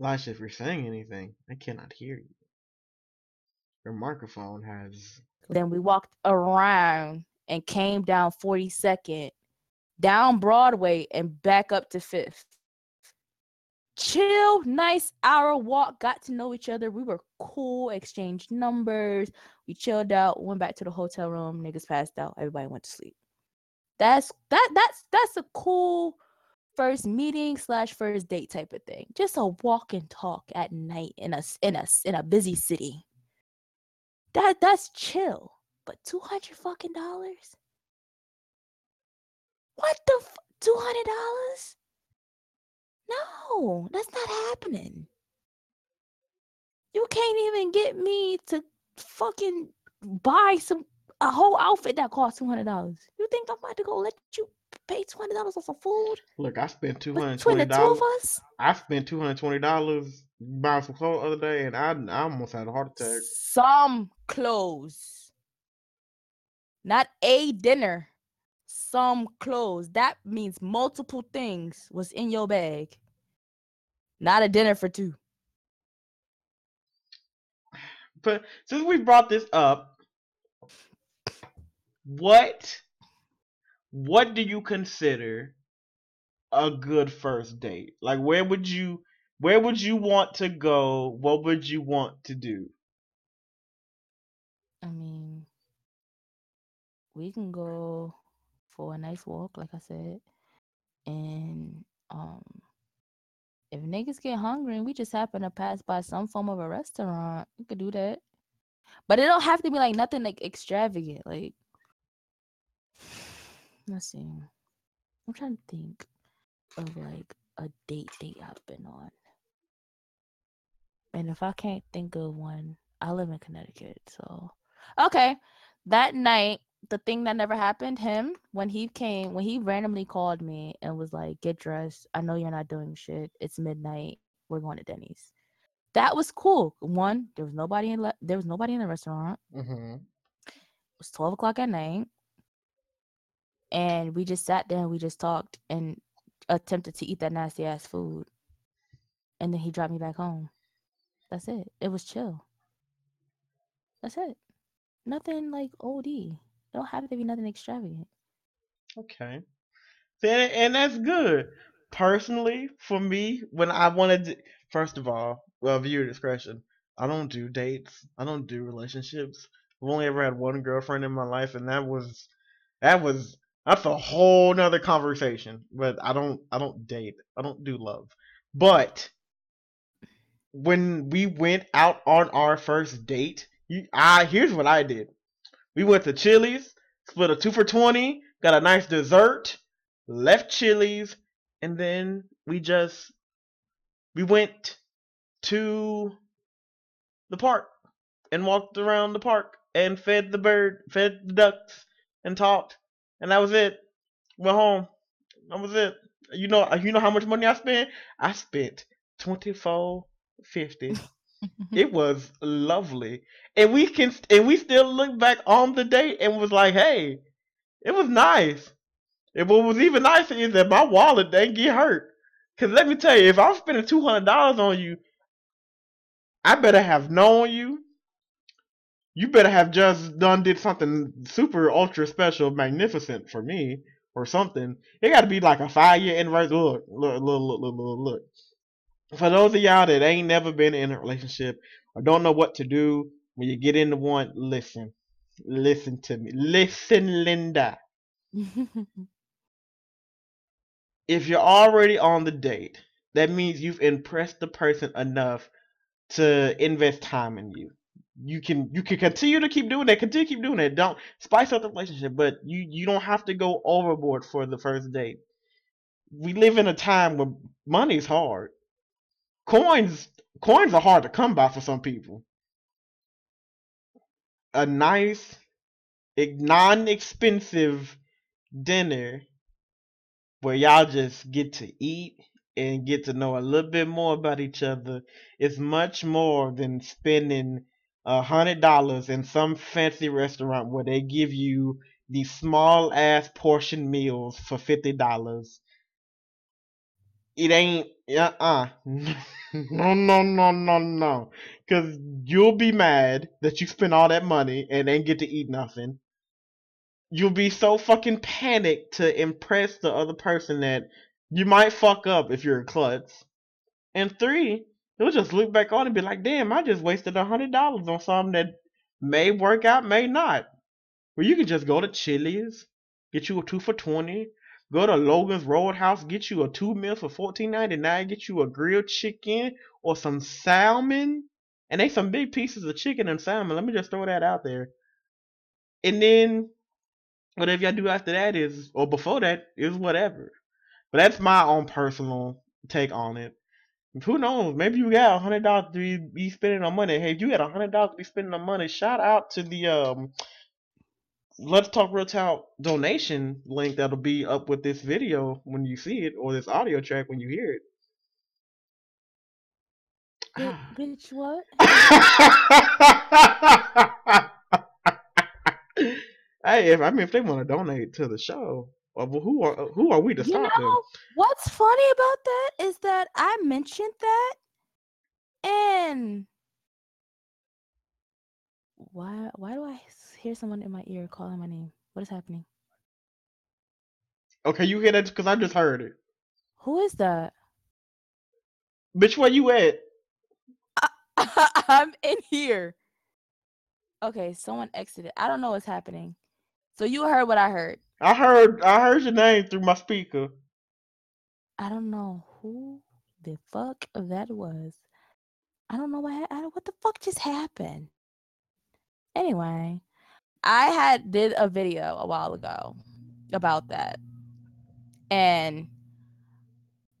Lasha, if you're saying anything, I cannot hear you. Your microphone has. Then we walked around and came down 42nd, down Broadway, and back up to 5th. Chill, nice hour walk, got to know each other. We were cool, exchanged numbers. We chilled out, went back to the hotel room. Niggas passed out. Everybody went to sleep. That's that that's that's a cool first meeting slash first date type of thing. Just a walk and talk at night in a in a in a busy city. That that's chill. But two hundred fucking dollars. What the two hundred dollars? No, that's not happening. You can't even get me to fucking buy some a whole outfit that costs two hundred dollars. You think I'm about to go let you pay twenty dollars on some food. Look, I spent two hundred twenty dollars. I spent two hundred twenty dollars buying some clothes the other day, and I, I almost had a heart attack. Some clothes, not a dinner. Some clothes. That means multiple things was in your bag. Not a dinner for two. But since we brought this up, what what do you consider a good first date? Like where would you where would you want to go? What would you want to do? I mean, we can go for a nice walk, like I said, and um, if niggas get hungry and we just happen to pass by some form of a restaurant, we could do that. But it don't have to be like nothing like extravagant. Like Let's see. I'm trying to think of like a date date I've been on. And if I can't think of one, I live in Connecticut, so okay. That night, the thing that never happened, him when he came, when he randomly called me and was like, "Get dressed. I know you're not doing shit. It's midnight. We're going to Denny's." That was cool. One, there was nobody in le- there was nobody in the restaurant. Mm-hmm. It was twelve o'clock at night and we just sat there and we just talked and attempted to eat that nasty ass food. And then he dropped me back home. That's it. It was chill. That's it. Nothing like od it don't have to be nothing extravagant. Okay. And, and that's good. Personally for me when i wanted to first of all well viewer discretion i don't do dates. I don't do relationships. I've only ever had one girlfriend in my life and that was that was that's a whole nother conversation. But I don't I don't date. I don't do love. But when we went out on our first date, you, I here's what I did. We went to Chili's, split a two for twenty, got a nice dessert, left Chili's, and then we just we went to the park and walked around the park and fed the bird, fed the ducks, and talked, and that was it. Went home. That was it. You know, you know how much money I spent? I spent twenty four fifty. it was lovely, and we can, and we still look back on the date and was like, hey, it was nice. And what was even nicer is that my wallet didn't get hurt. Cause let me tell you, if I'm spending two hundred dollars on you, I better have known you. You better have just done did something super ultra special, magnificent for me, or something. It got to be like a five year anniversary. Look, look, look, look, look, look, look. For those of y'all that ain't never been in a relationship or don't know what to do when you get into one, listen, listen to me, listen, Linda. if you're already on the date, that means you've impressed the person enough to invest time in you. You can you can continue to keep doing that, continue to keep doing that. Don't spice up the relationship, but you you don't have to go overboard for the first date. We live in a time where money's hard. Coins coins are hard to come by for some people. A nice, non-expensive dinner where y'all just get to eat and get to know a little bit more about each other is much more than spending a hundred dollars in some fancy restaurant where they give you these small ass portion meals for fifty dollars. It ain't uh uh no no no no no because you'll be mad that you spent all that money and ain't get to eat nothing you'll be so fucking panicked to impress the other person that you might fuck up if you're a klutz. And three, you'll just look back on and be like, damn, I just wasted a hundred dollars on something that may work out, may not. Well, you can just go to Chili's, get you a two for twenty, go to Logan's Roadhouse, get you a two meal for fourteen ninety nine, get you a grilled chicken or some salmon. And they some big pieces of chicken and salmon. Let me just throw that out there. And then whatever y'all do after that is, or before that is whatever. But that's my own personal take on it. Who knows? Maybe you got a hundred dollars to be, spending on money. Hey, if you got a hundred dollars to be spending on money, shout out to the um Let's Talk Real Talk donation link that'll be up with this video when you see it, or this audio track when you hear it. bitch, what? Hey, if I mean if they want to donate to the show, Uh, well, who are uh, who are we to You stop them? know what's funny about that is that I mentioned that, and why why do I hear someone in my ear calling my name? What is happening? Okay, you hear that because I just heard it. Who is that? Bitch, where you at? I'm in here. Okay, someone exited. I don't know what's happening. So you heard what I heard. I heard I heard your name through my speaker. I don't know who the fuck that was. I don't know what I, what the fuck just happened. Anyway, I had did a video a while ago about that, and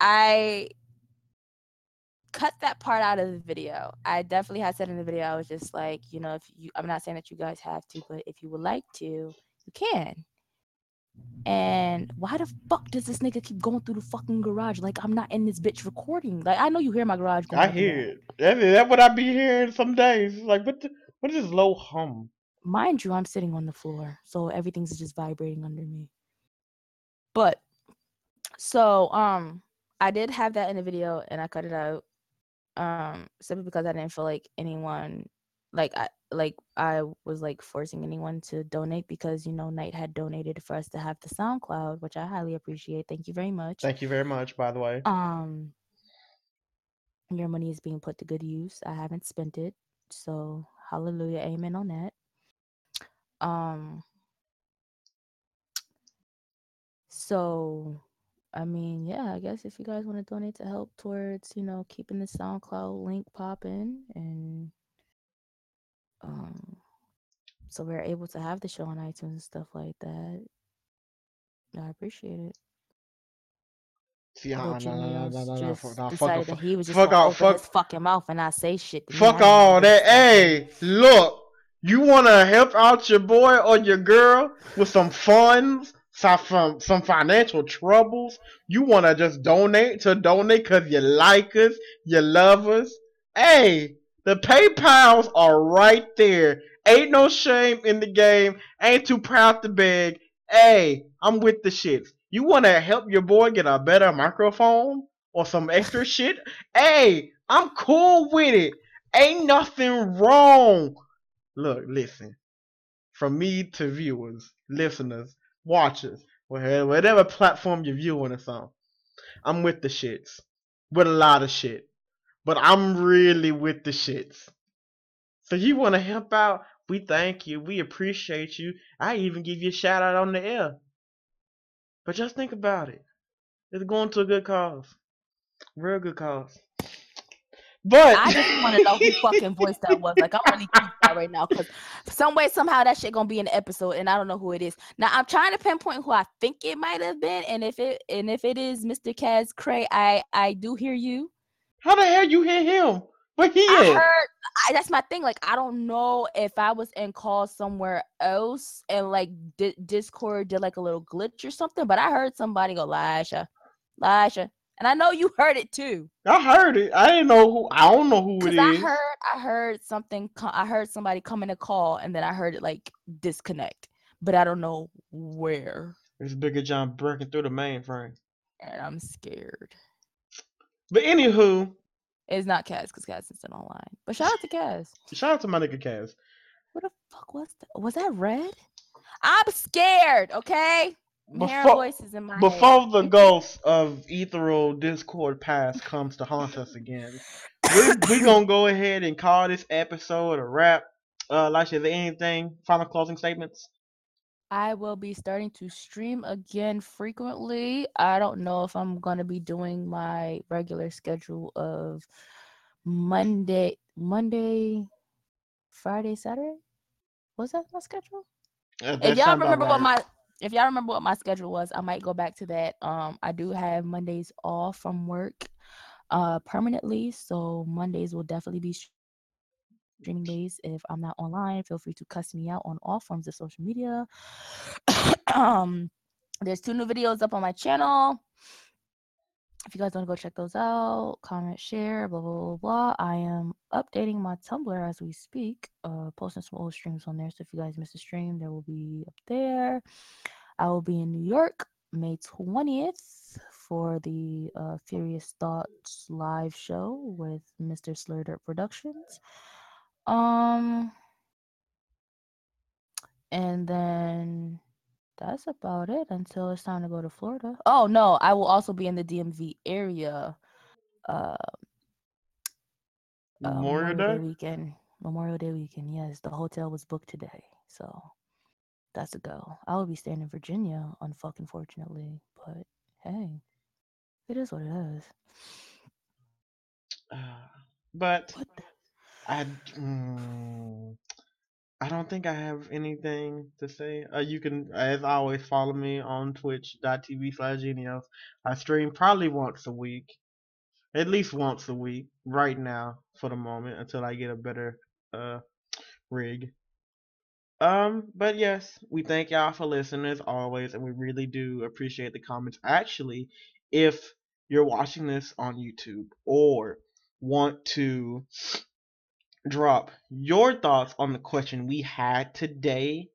I cut that part out of the video. I definitely had said in the video, I was just like, you know, if you, I'm not saying that you guys have to, but if you would like to, you can. And why the fuck does this nigga keep going through the fucking garage? Like I'm not in this bitch recording. Like I know you hear my garage going. I hear it. That, that what I be hearing some days. It's Like what the, what is this low hum? Mind you, I'm sitting on the floor, so everything's just vibrating under me. But so um I did have that in the video and I cut it out. Um simply because I didn't feel like anyone like I like I was like forcing anyone to donate because you know Knight had donated for us to have the SoundCloud, which I highly appreciate. Thank you very much. Thank you very much, by the way. Um your money is being put to good use. I haven't spent it. So hallelujah, amen on that. Um so I mean, yeah, I guess if you guys want to donate to help towards, you know, keeping the SoundCloud link popping and um so we're able to have the show on iTunes and stuff like that. I appreciate it. See, Little nah, Jimmy nah, nah, nah, nah, nah, fuck, nah, fuck, off, that he was just fuck fuck- his fucking mouth and I say shit. Fuck all that. Hey, look, you want to help out your boy or your girl with some funds, some some, financial troubles? You want to just donate to donate because you like us, you love us? Hey, the PayPal's are right there. Ain't no shame in the game. Ain't too proud to beg. Hey, I'm with the shits. You want to help your boy get a better microphone or some extra shit? Hey, I'm cool with it. Ain't nothing wrong. Look, listen. From me to viewers, listeners, watchers, whatever, platform you're viewing us on, I'm with the shits. With a lot of shit. But I'm really with the shits. So you want to help out? We thank you. We appreciate you. I even give you a shout out on the air. But just think about it. It's going to a good cause. Real good cause. But I just want to know who fucking voice that was. Like, I'm really geeked right now because some way, somehow, that shit gonna be in the episode, and I don't know who it is. Now, I'm trying to pinpoint who I think it might have been, and if it and if it is Mr. Kaz Cray, I I do hear you. How the hell you hear him? But he is I is. heard. I, that's my thing. Like, I don't know if I was in call somewhere else and like Di- Discord did like a little glitch or something, but I heard somebody go, Lisha, Lisha, and I know you heard it too. I heard it. I didn't know who. I don't know who it Cause I heard, I heard something. I heard somebody come in a call, and then I heard it like disconnect, but I don't know where, It's Bigger John breaking through the mainframe. and I'm scared. But anywho, It's not Kaz, cause Kaz is still online. But shout out to Kaz. shout out to my nigga Kaz. What the fuck was that? Was that red? I'm scared. Okay. Before- voices in my head. Before the ghost of ethereal Discord past comes to haunt us again, we we gonna go ahead and call this episode a wrap. Uh, Lasha, is there anything? Final closing statements? I will be starting to stream again frequently. I don't know if I'm gonna be doing my regular schedule of Monday, Monday, Friday, Saturday. Was that my schedule? That if y'all remember what right. my if y'all remember what my schedule was, I might go back to that. Um, I do have Mondays off from work, uh, permanently. So Mondays will definitely be streaming days. If I'm not online, feel free to cuss me out on all forms of social media. um, there's two new videos up on my channel. If you guys want to go check those out, comment, share, blah blah blah blah. I am updating my Tumblr as we speak, uh, posting some old streams on there. So if you guys missed a stream, there will be up there. I will be in New York May 20th for the uh, Furious Thoughts live show with Mr. Slurder Productions. Um, and then that's about it until it's time to go to Florida. Oh no, I will also be in the DMV area. Uh, uh, Memorial Day? weekend. Memorial Day weekend. Yes, the hotel was booked today, so that's a go. I will be staying in Virginia, unfucking fortunately, but hey, it is what it is. Uh, but What the? I mm, I don't think I have anything to say. Uh, you can, as always, follow me on twitch.tv slash genios. I stream probably once a week. At least once a week right now for the moment until I get a better uh rig. Um, but yes, we thank y'all for listening as always, and we really do appreciate the comments. Actually, if you're watching this on YouTube or want to drop your thoughts on the question we had today,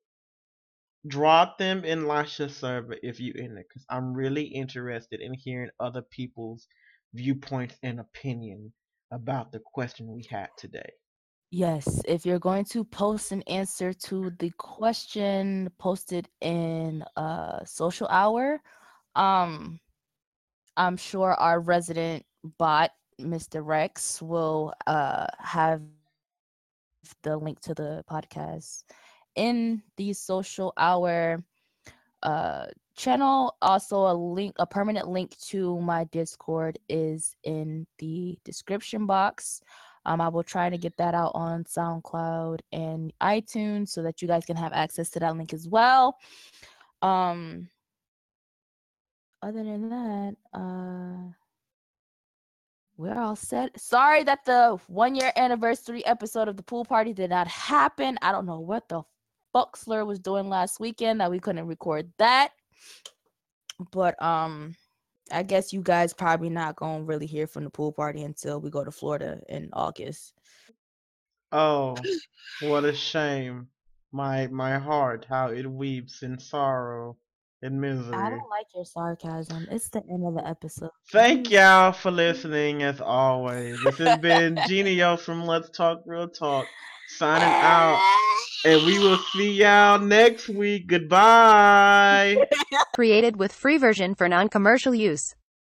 drop them in Lasha's server if you in it, because I'm really interested in hearing other people's viewpoints and opinion about the question we had today. Yes, if you're going to post an answer to the question posted in uh social hour, um I'm sure our resident bot, Mr. Rex, will uh have the link to the podcast in the social hour uh channel. Also a link a permanent link to my Discord is in the description box. Um, I will try to get that out on SoundCloud and iTunes so that you guys can have access to that link as well. Um, other than that, uh, we're all set. Sorry that the one year anniversary episode of the pool party did not happen. I don't know what the fuck Slur was doing last weekend that we couldn't record that. But um, I guess you guys probably not gonna really hear from the pool party until we go to Florida in August. Oh, what a shame. My my heart, how it weeps in sorrow and I don't like your sarcasm. It's the end of the episode. Thank y'all for listening as always. This has been Genio from Let's Talk Real Talk signing out. And we will see y'all next week. Goodbye. Created with free version for non-commercial use.